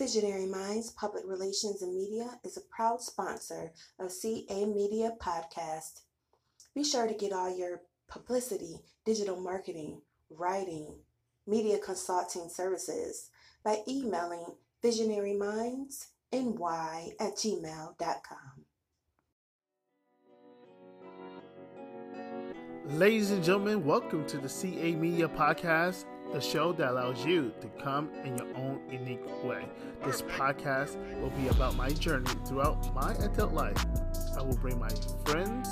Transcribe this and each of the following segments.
Visionary Minds Public Relations and Media is a proud sponsor of CA Media Podcast. Be sure to get all your publicity, digital marketing, writing, media consulting services by emailing visionarymindsny at gmail.com. Ladies and gentlemen, welcome to the CA Media Podcast, the show that allows you to come in your own unique way. This podcast will be about my journey throughout my adult life. I will bring my friends,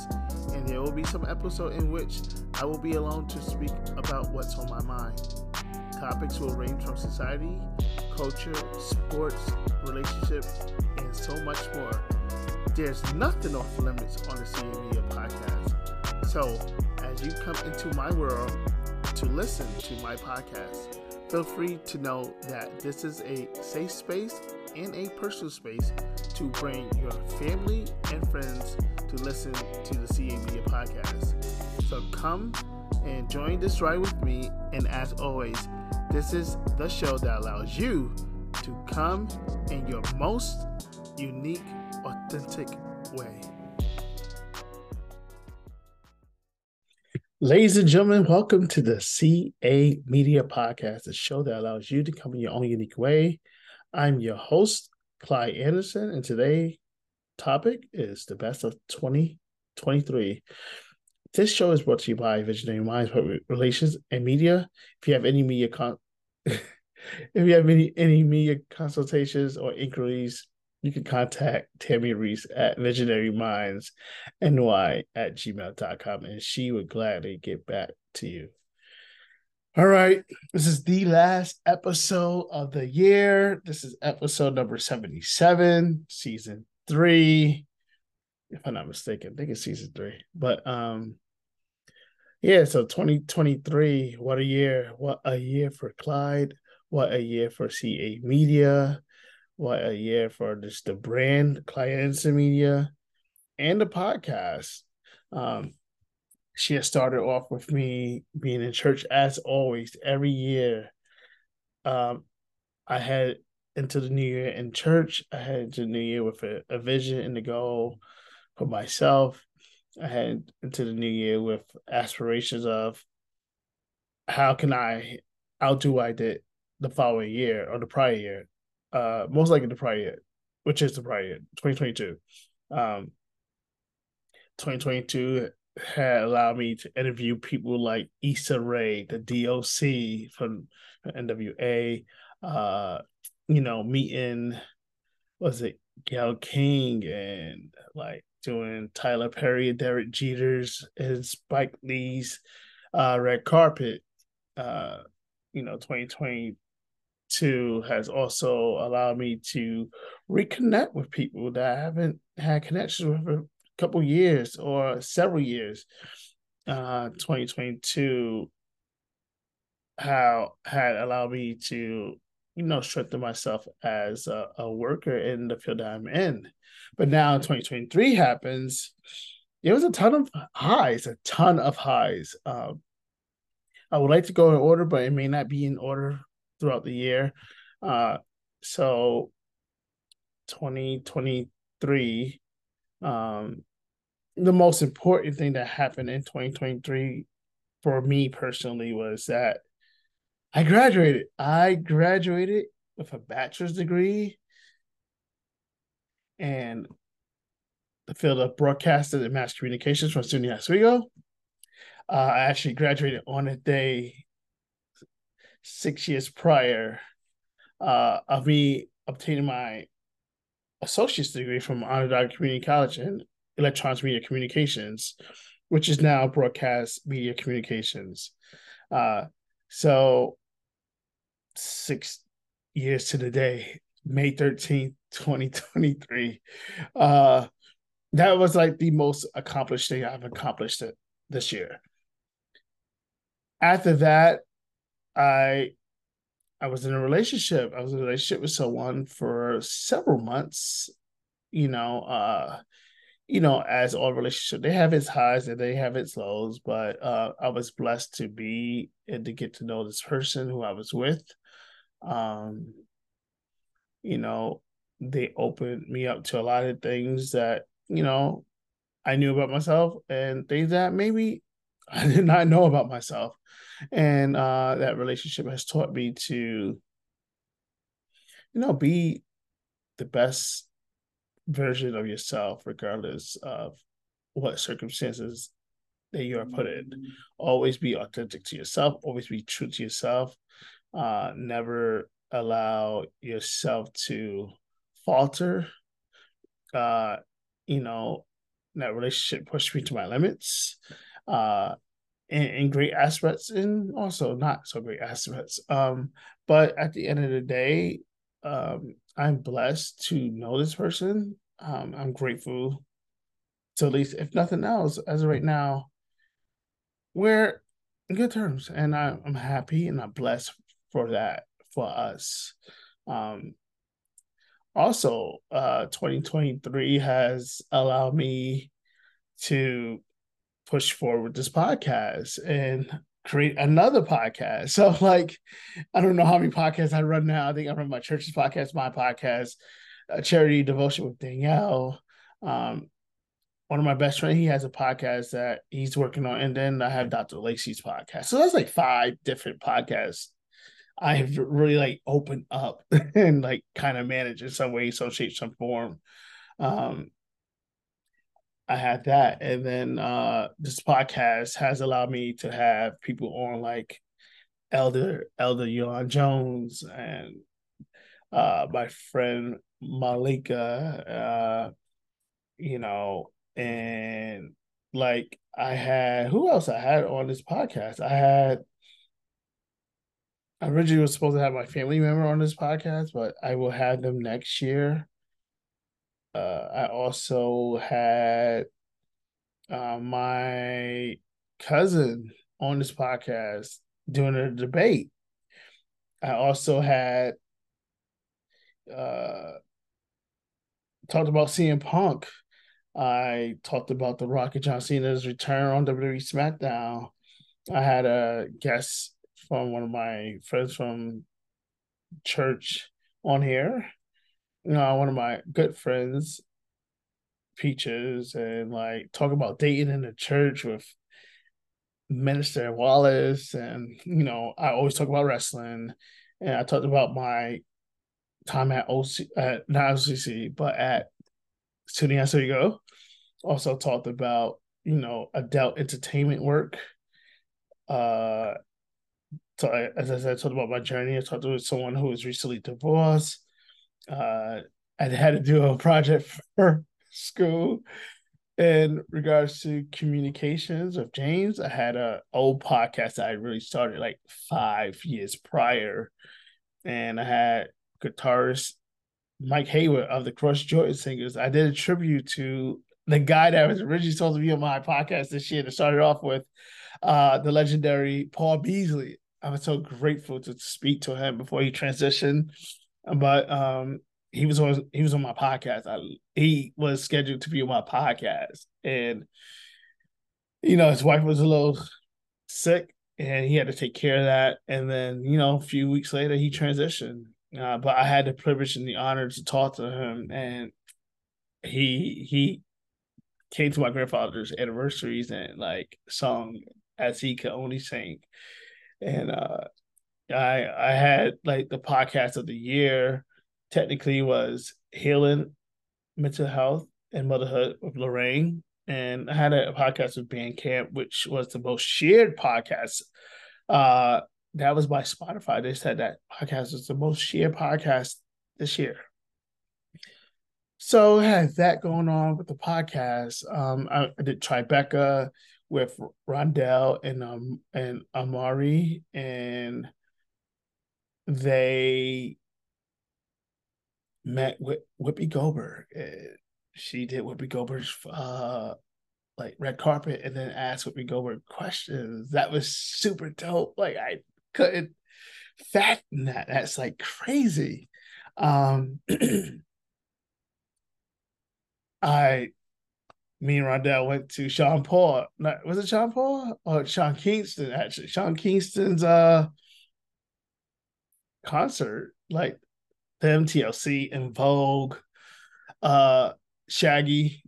and there will be some episode in which I will be alone to speak about what's on my mind. Topics will range from society, culture, sports, relationships, and so much more. There's nothing off limits on the Media Podcast. So, as you come into my world to listen to my podcast, feel free to know that this is a safe space and a personal space to bring your family and friends to listen to the CA Media podcast. So come and join this ride with me. And as always, this is the show that allows you to come in your most unique, authentic way. Ladies and gentlemen, welcome to the CA Media Podcast, the show that allows you to come in your own unique way. I'm your host, Clyde Anderson, and today topic is the best of 2023. This show is brought to you by Visionary Minds Public Relations and Media. If you have any media con- if you have any any media consultations or inquiries, you can contact Tammy Reese at Visionary Minds NY at gmail.com and she would gladly get back to you. All right. This is the last episode of the year. This is episode number 77, season three. If I'm not mistaken, I think it's season three. But um yeah, so 2023, what a year. What a year for Clyde. What a year for CA Media what a year for just the brand, clients and media, and the podcast. Um, she has started off with me being in church as always every year. Um, I had into the new year in church. I had into the new year with a, a vision and a goal for myself. I had into the new year with aspirations of how can I outdo what I did the following year or the prior year uh most likely the prior year, which is the prior year, 2022. Um 2022 had allowed me to interview people like Issa Rae, the DOC from NWA, uh, you know, meeting was it Gayle King and like doing Tyler Perry and Derek Jeters and Spike Lee's uh red carpet. Uh, you know, 2020 to has also allowed me to reconnect with people that I haven't had connections with for a couple years or several years. Uh, 2022 how had allowed me to you know strengthen myself as a, a worker in the field that I'm in. But now 2023 happens. It was a ton of highs, a ton of highs. Um, I would like to go in order, but it may not be in order throughout the year. Uh, so 2023, um, the most important thing that happened in 2023 for me personally was that I graduated. I graduated with a bachelor's degree and the field of broadcasting and mass communications from SUNY Oswego. Uh, I actually graduated on a day six years prior uh, of me obtaining my associate's degree from Onondaga Community College in electronics media communications, which is now broadcast media communications. Uh, so six years to the day, May 13th, 2023. Uh, that was like the most accomplished thing I've accomplished it this year. After that, I I was in a relationship. I was in a relationship with someone for several months. You know, uh, you know, as all relationships, they have its highs and they have its lows. But uh, I was blessed to be and to get to know this person who I was with. Um, you know, they opened me up to a lot of things that, you know, I knew about myself and things that maybe I did not know about myself. And uh, that relationship has taught me to, you know, be the best version of yourself, regardless of what circumstances that you are put in. Always be authentic to yourself, always be true to yourself. Uh, never allow yourself to falter. Uh, you know, that relationship pushed me to my limits. Uh, in, in great aspects and also not so great aspects. Um, but at the end of the day, um, I'm blessed to know this person. Um, I'm grateful to at least, if nothing else, as of right now, we're in good terms, and I, I'm happy and I'm blessed for that for us. Um, also, uh, 2023 has allowed me to push forward this podcast and create another podcast. So, like, I don't know how many podcasts I run now. I think I run my church's podcast, my podcast, a charity devotion with Danielle. Um, one of my best friends, he has a podcast that he's working on, and then I have Dr. Lacey's podcast. So that's like five different podcasts I've really like opened up and like kind of managed in some way, some shape, some form. Um, I had that, and then uh, this podcast has allowed me to have people on like Elder Elder Yohan Jones and uh, my friend Malika, uh, you know, and like I had who else I had on this podcast? I had I originally was supposed to have my family member on this podcast, but I will have them next year. Uh, I also had uh, my cousin on this podcast doing a debate. I also had uh, talked about CM Punk I talked about the Rocket John Cena's return on WWE SmackDown. I had a guest from one of my friends from church on here. You know, one of my good friends, Peaches, and like talk about dating in the church with Minister Wallace. And, you know, I always talk about wrestling. And I talked about my time at OC, at not OCC, but at Oswego. Also talked about you know adult entertainment work. Uh, so I, as I said, I talked about my journey. I talked with someone who was recently divorced. Uh, I had to do a project for school in regards to communications with James. I had a old podcast that I really started like five years prior, and I had guitarist Mike Hayward of the Crush Jordan Singers. I did a tribute to the guy that was originally supposed to be on my podcast this year to start it off with, uh, the legendary Paul Beasley. I was so grateful to speak to him before he transitioned. But um, he was on he was on my podcast. I, he was scheduled to be on my podcast, and you know his wife was a little sick, and he had to take care of that. And then you know a few weeks later he transitioned, uh, but I had the privilege and the honor to talk to him, and he he came to my grandfather's anniversaries and like sung as he could only sing, and uh, I I had like the podcast of the year. Technically, was healing mental health and motherhood with Lorraine, and I had a podcast with Bandcamp, which was the most shared podcast uh, that was by Spotify. They said that podcast was the most shared podcast this year. So I had that going on with the podcast. Um, I, I did Tribeca with Rondell and um and Amari, and they met with Whoopi Goldberg. She did Whoopi Goldberg's uh like red carpet and then asked Whoopi Goldberg questions. That was super dope. Like I couldn't fathom that. That's like crazy. Um, I, me and Rondell went to Sean Paul. Was it Sean Paul or Sean Kingston? Actually, Sean Kingston's uh concert. Like them, TLC, En Vogue, uh, Shaggy.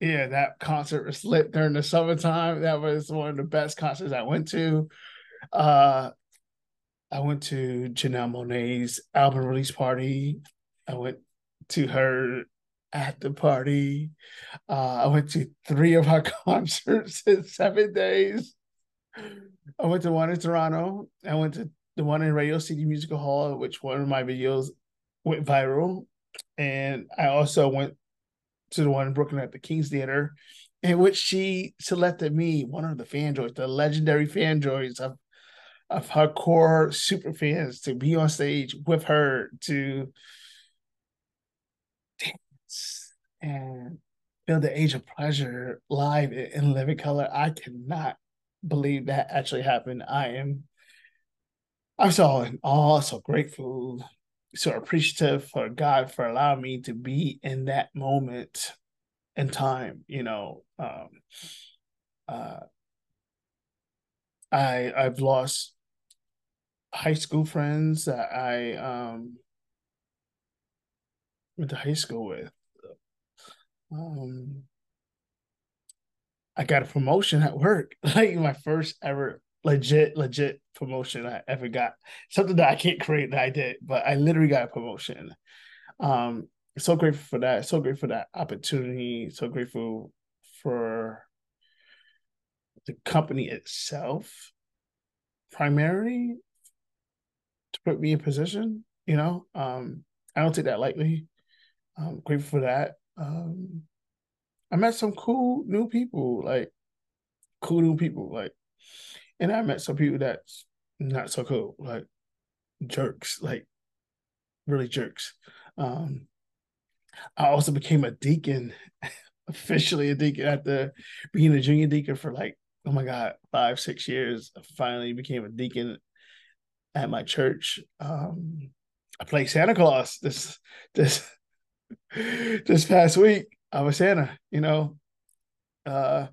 Yeah, that concert was lit during the summertime. That was one of the best concerts I went to. Uh, I went to Janelle Monáe's album release party. I went to her at the party. Uh, I went to three of her concerts in seven days. I went to one in Toronto. I went to the one in Radio City Musical Hall, which one of my videos went viral. And I also went to the one in Brooklyn at the King's Theater, in which she selected me, one of the Fandroids, the legendary Fandroids of of her core super fans, to be on stage with her to dance and feel the age of pleasure live in living color. I cannot believe that actually happened. I am I'm so in awe, so grateful, so appreciative for God for allowing me to be in that moment in time. You know, um, uh, I I've lost high school friends that I um, went to high school with. Um, I got a promotion at work, like my first ever legit, legit promotion I ever got. Something that I can't create that I did, but I literally got a promotion. Um, so grateful for that. So grateful for that opportunity. So grateful for the company itself, primarily to put me in position. You know, um, I don't take that lightly. I'm grateful for that. Um, I met some cool new people, like cool new people, like, and I met some people that's not so cool, like jerks, like really jerks. Um, I also became a deacon, officially a deacon after being a junior deacon for like, oh my God, five, six years. I finally became a deacon at my church. Um, I played Santa Claus this this this past week. I was Santa, you know. Uh,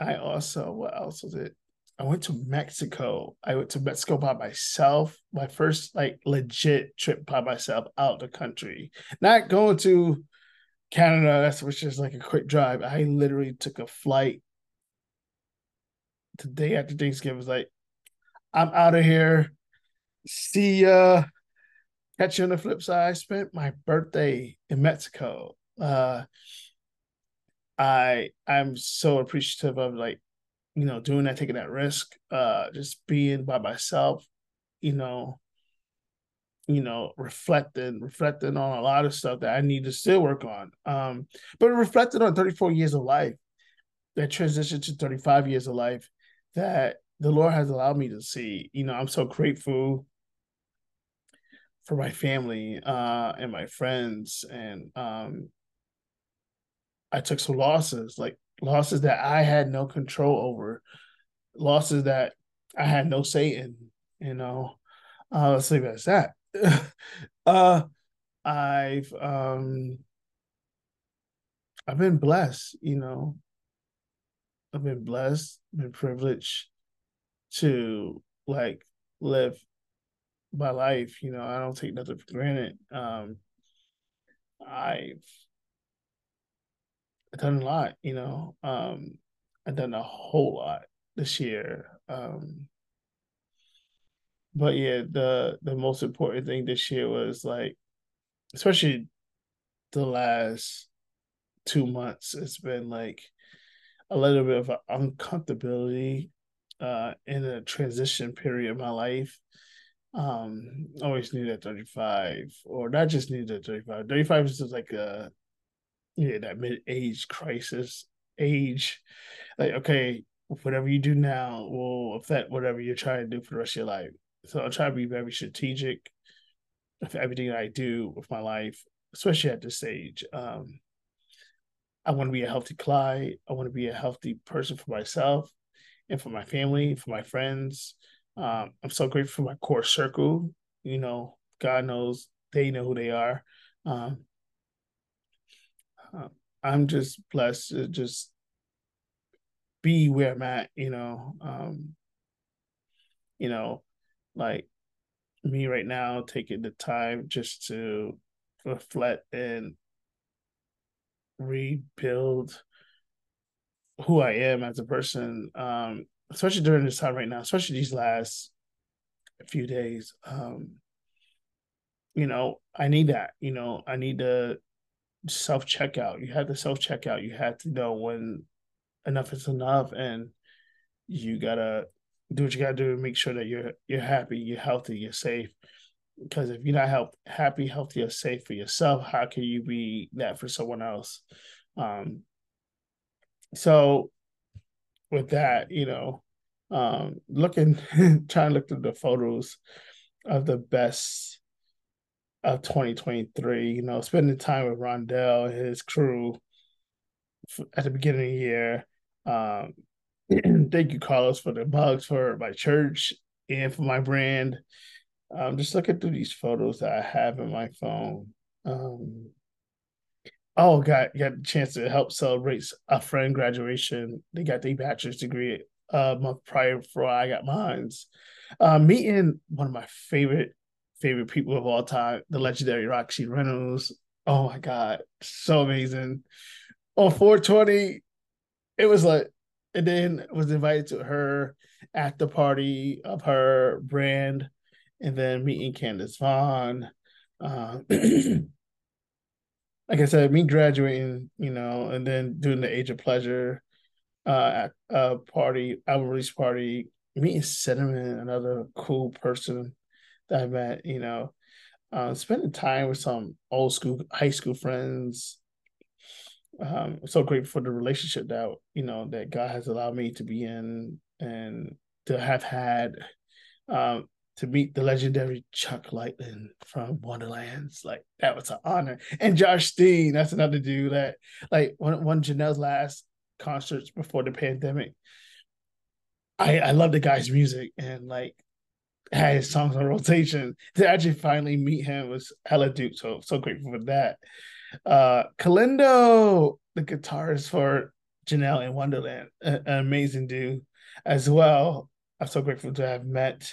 I also what else was it? I went to Mexico. I went to Mexico by myself. My first like legit trip by myself out of the country. Not going to Canada. That's which is like a quick drive. I literally took a flight the day after Thanksgiving. Was like, I'm out of here. See ya. Catch you on the flip side. I spent my birthday in Mexico. Uh I I'm so appreciative of like you know, doing that, taking that risk, uh, just being by myself, you know, you know, reflecting, reflecting on a lot of stuff that I need to still work on. Um, but reflecting on 34 years of life, that transition to 35 years of life that the Lord has allowed me to see. You know, I'm so grateful for my family uh and my friends and um I took some losses like losses that I had no control over, losses that I had no say in. You know, uh, let's leave it as that. uh, I've um, I've been blessed. You know, I've been blessed, been privileged to like live my life. You know, I don't take nothing for granted. Um, I've I've done a lot, you know. Um, I've done a whole lot this year. Um, but yeah, the the most important thing this year was like, especially the last two months, it's been like a little bit of uncomfortability uh, in a transition period of my life. Um, always knew that 35, or not just knew that 35. 35 is just like a yeah, that mid age crisis age. Like, okay, whatever you do now will affect whatever you're trying to do for the rest of your life. So I try to be very strategic of everything I do with my life, especially at this stage. Um, I want to be a healthy Clyde. I want to be a healthy person for myself and for my family, for my friends. Um, I'm so grateful for my core circle. You know, God knows they know who they are. Um, I'm just blessed to just be where I'm at, you know. Um, you know, like me right now taking the time just to reflect and rebuild who I am as a person, um, especially during this time right now, especially these last few days. Um, you know, I need that. You know, I need to self checkout. You have to self checkout. You have to know when enough is enough, and you gotta do what you gotta do to make sure that you're you're happy, you're healthy, you're safe. Because if you're not help, happy, healthy, or safe for yourself, how can you be that for someone else? Um, so with that, you know, um, looking trying to look through the photos of the best of 2023, you know, spending time with Rondell and his crew at the beginning of the year. Um, thank you, Carlos, for the bugs for my church and for my brand. Um, just looking through these photos that I have in my phone. Um, oh, got got a chance to help celebrate a friend graduation. They got their bachelor's degree a month prior before I got mine's. Uh, meeting one of my favorite favorite people of all time, the legendary Roxy Reynolds. Oh my god, so amazing! On 420, it was like, and then was invited to her after party of her brand, and then meeting Candace Vaughn. Uh, like I said, me graduating, you know, and then doing the Age of Pleasure uh, at a party, album release party, meeting Cinnamon, another cool person I met, you know, uh, spending time with some old school high school friends. Um, so grateful for the relationship that you know that God has allowed me to be in and to have had um, to meet the legendary Chuck Lightning from Wondalands. Like that was an honor. And Josh Steen, that's another dude that like one one Janelle's last concerts before the pandemic. I I love the guy's music and like had his songs on rotation. To actually finally meet him was hella dude. So so grateful for that. Uh Kellindo, the guitarist for Janelle in Wondaland, an amazing dude as well. I'm so grateful to have met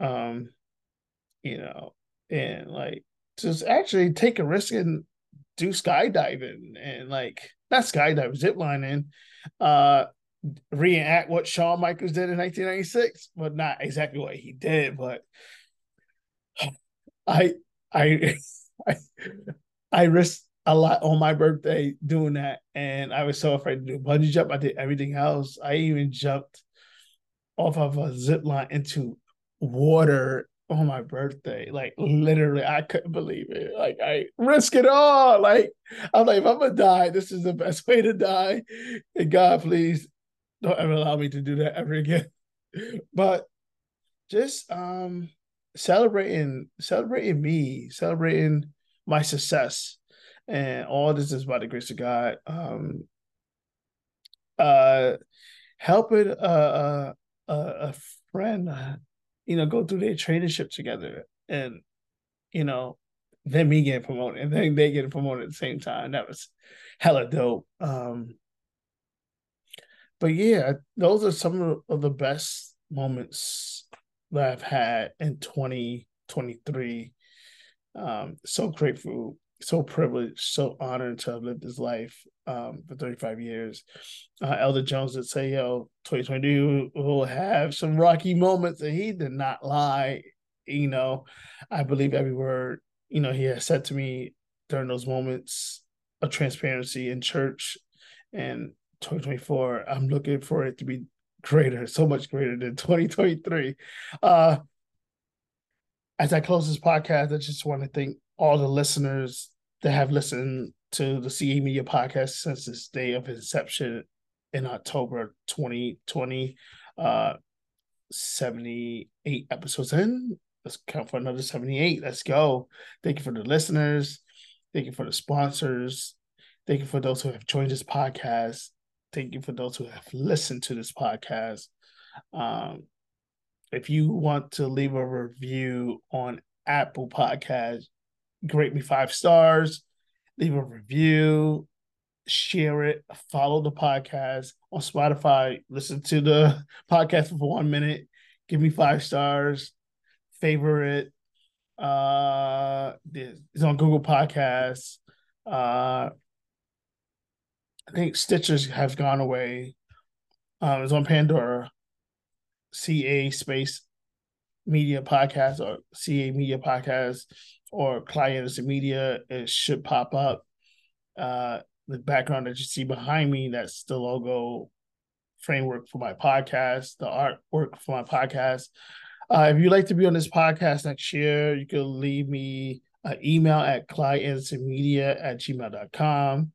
um, you know, and like just actually take a risk and do skydiving and like not skydiving, ziplining, uh, reenact what Shawn Michaels did in 1996, but not exactly what he did. But I, I, I, I risked a lot on my birthday doing that, and I was so afraid to do bungee jump. I did everything else. I even jumped off of a zip line into water on my birthday. Like literally, I couldn't believe it. Like I risk it all. Like I'm like, if I'm gonna die, this is the best way to die. And God, please don't ever allow me to do that ever again. But just um celebrating, celebrating me, celebrating my success. And all this is by the grace of God. Um uh helping a a, a friend you know, go through their traineeship together and, you know, then me getting promoted and then they getting promoted at the same time. That was hella dope. Um, but yeah, those are some of the best moments that I've had in 2023. Um, so grateful so privileged, so honored to have lived this life um, for 35 years. Uh, Elder Jones would say, yo, 2022 will have some rocky moments, and he did not lie. You know, I believe every word, you know, he has said to me during those moments of transparency in church. And 2024, I'm looking for it to be greater, so much greater than 2023. Uh, as I close this podcast, I just want to thank all the listeners that have listened to the CA Media podcast since its day of inception in October 2020. Uh, 78 episodes in. Let's count for another 78. Let's go. Thank you for the listeners. Thank you for the sponsors. Thank you for those who have joined this podcast. Thank you for those who have listened to this podcast. Um, if you want to leave a review on Apple Podcast, Grade me five stars, leave a review, share it, follow the podcast on Spotify, listen to the podcast for one minute, give me five stars, favorite. Uh, it's on Google Podcasts. Uh, I think Stitchers has gone away. Um, it's on Pandora. CA Space Media Podcast or CA Media Podcast or Clients Media. It should pop up. Uh, the background that you see behind me, that's the logo framework for my podcast, the artwork for my podcast. Uh, if you'd like to be on this podcast next year, you can leave me an email at clydeandersonmedia at gmail.com.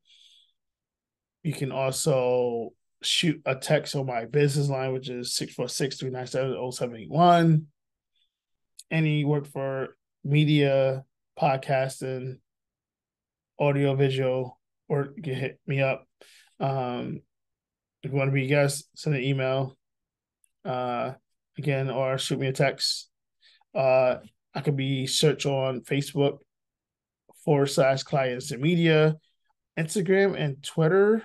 You can also shoot a text on my business line, which is 646-397-0781. Any work for media, podcasting, audio, visual, or you can hit me up. Um, if you want to be a guest, send an email. Uh, again, or shoot me a text. Uh, I could be search on Facebook forward slash clients and media, Instagram and Twitter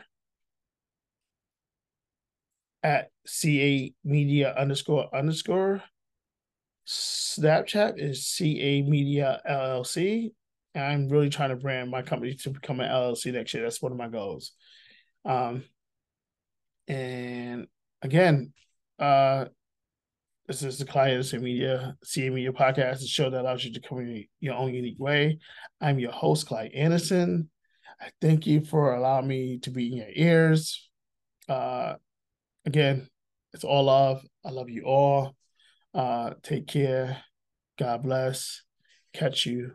at CA Media underscore underscore. Snapchat is CA Media LLC. And I'm really trying to brand my company to become an LLC next year. That's one of my goals. Um, and again, uh, this is the Clients and Media CA Media Podcast, a show that allows you to communicate your own unique way. I'm your host, Clyde Anderson. I thank you for allowing me to be in your ears. Uh, again, it's all love. I love you all. Uh, take care. God bless. Catch you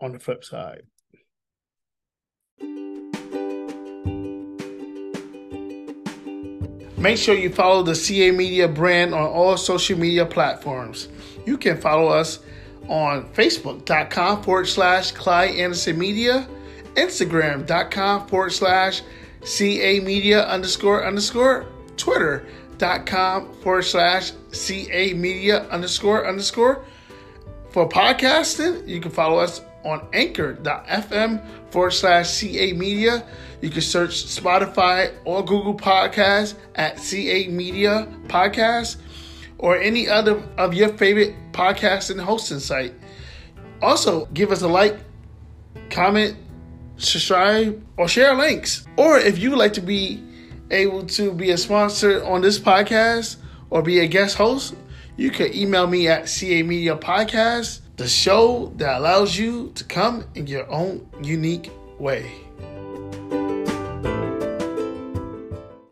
on the flip side. Make sure you follow the CA Media brand on all social media platforms. You can follow us on Facebook.com forward slash Clyde Anderson Media, Instagram.com forward slash CA Media underscore underscore, Twitter.com forward slash CA Media underscore underscore. For podcasting, you can follow us on anchor.fm forward slash CA Media. You can search Spotify or Google Podcasts at CA Media Podcast or any other of your favorite podcasting hosting site. Also, give us a like, comment, subscribe, or share links. Or if you would like to be able to be a sponsor on this podcast or be a guest host, you can email me at CA Media Podcast the show that allows you to come in your own unique way.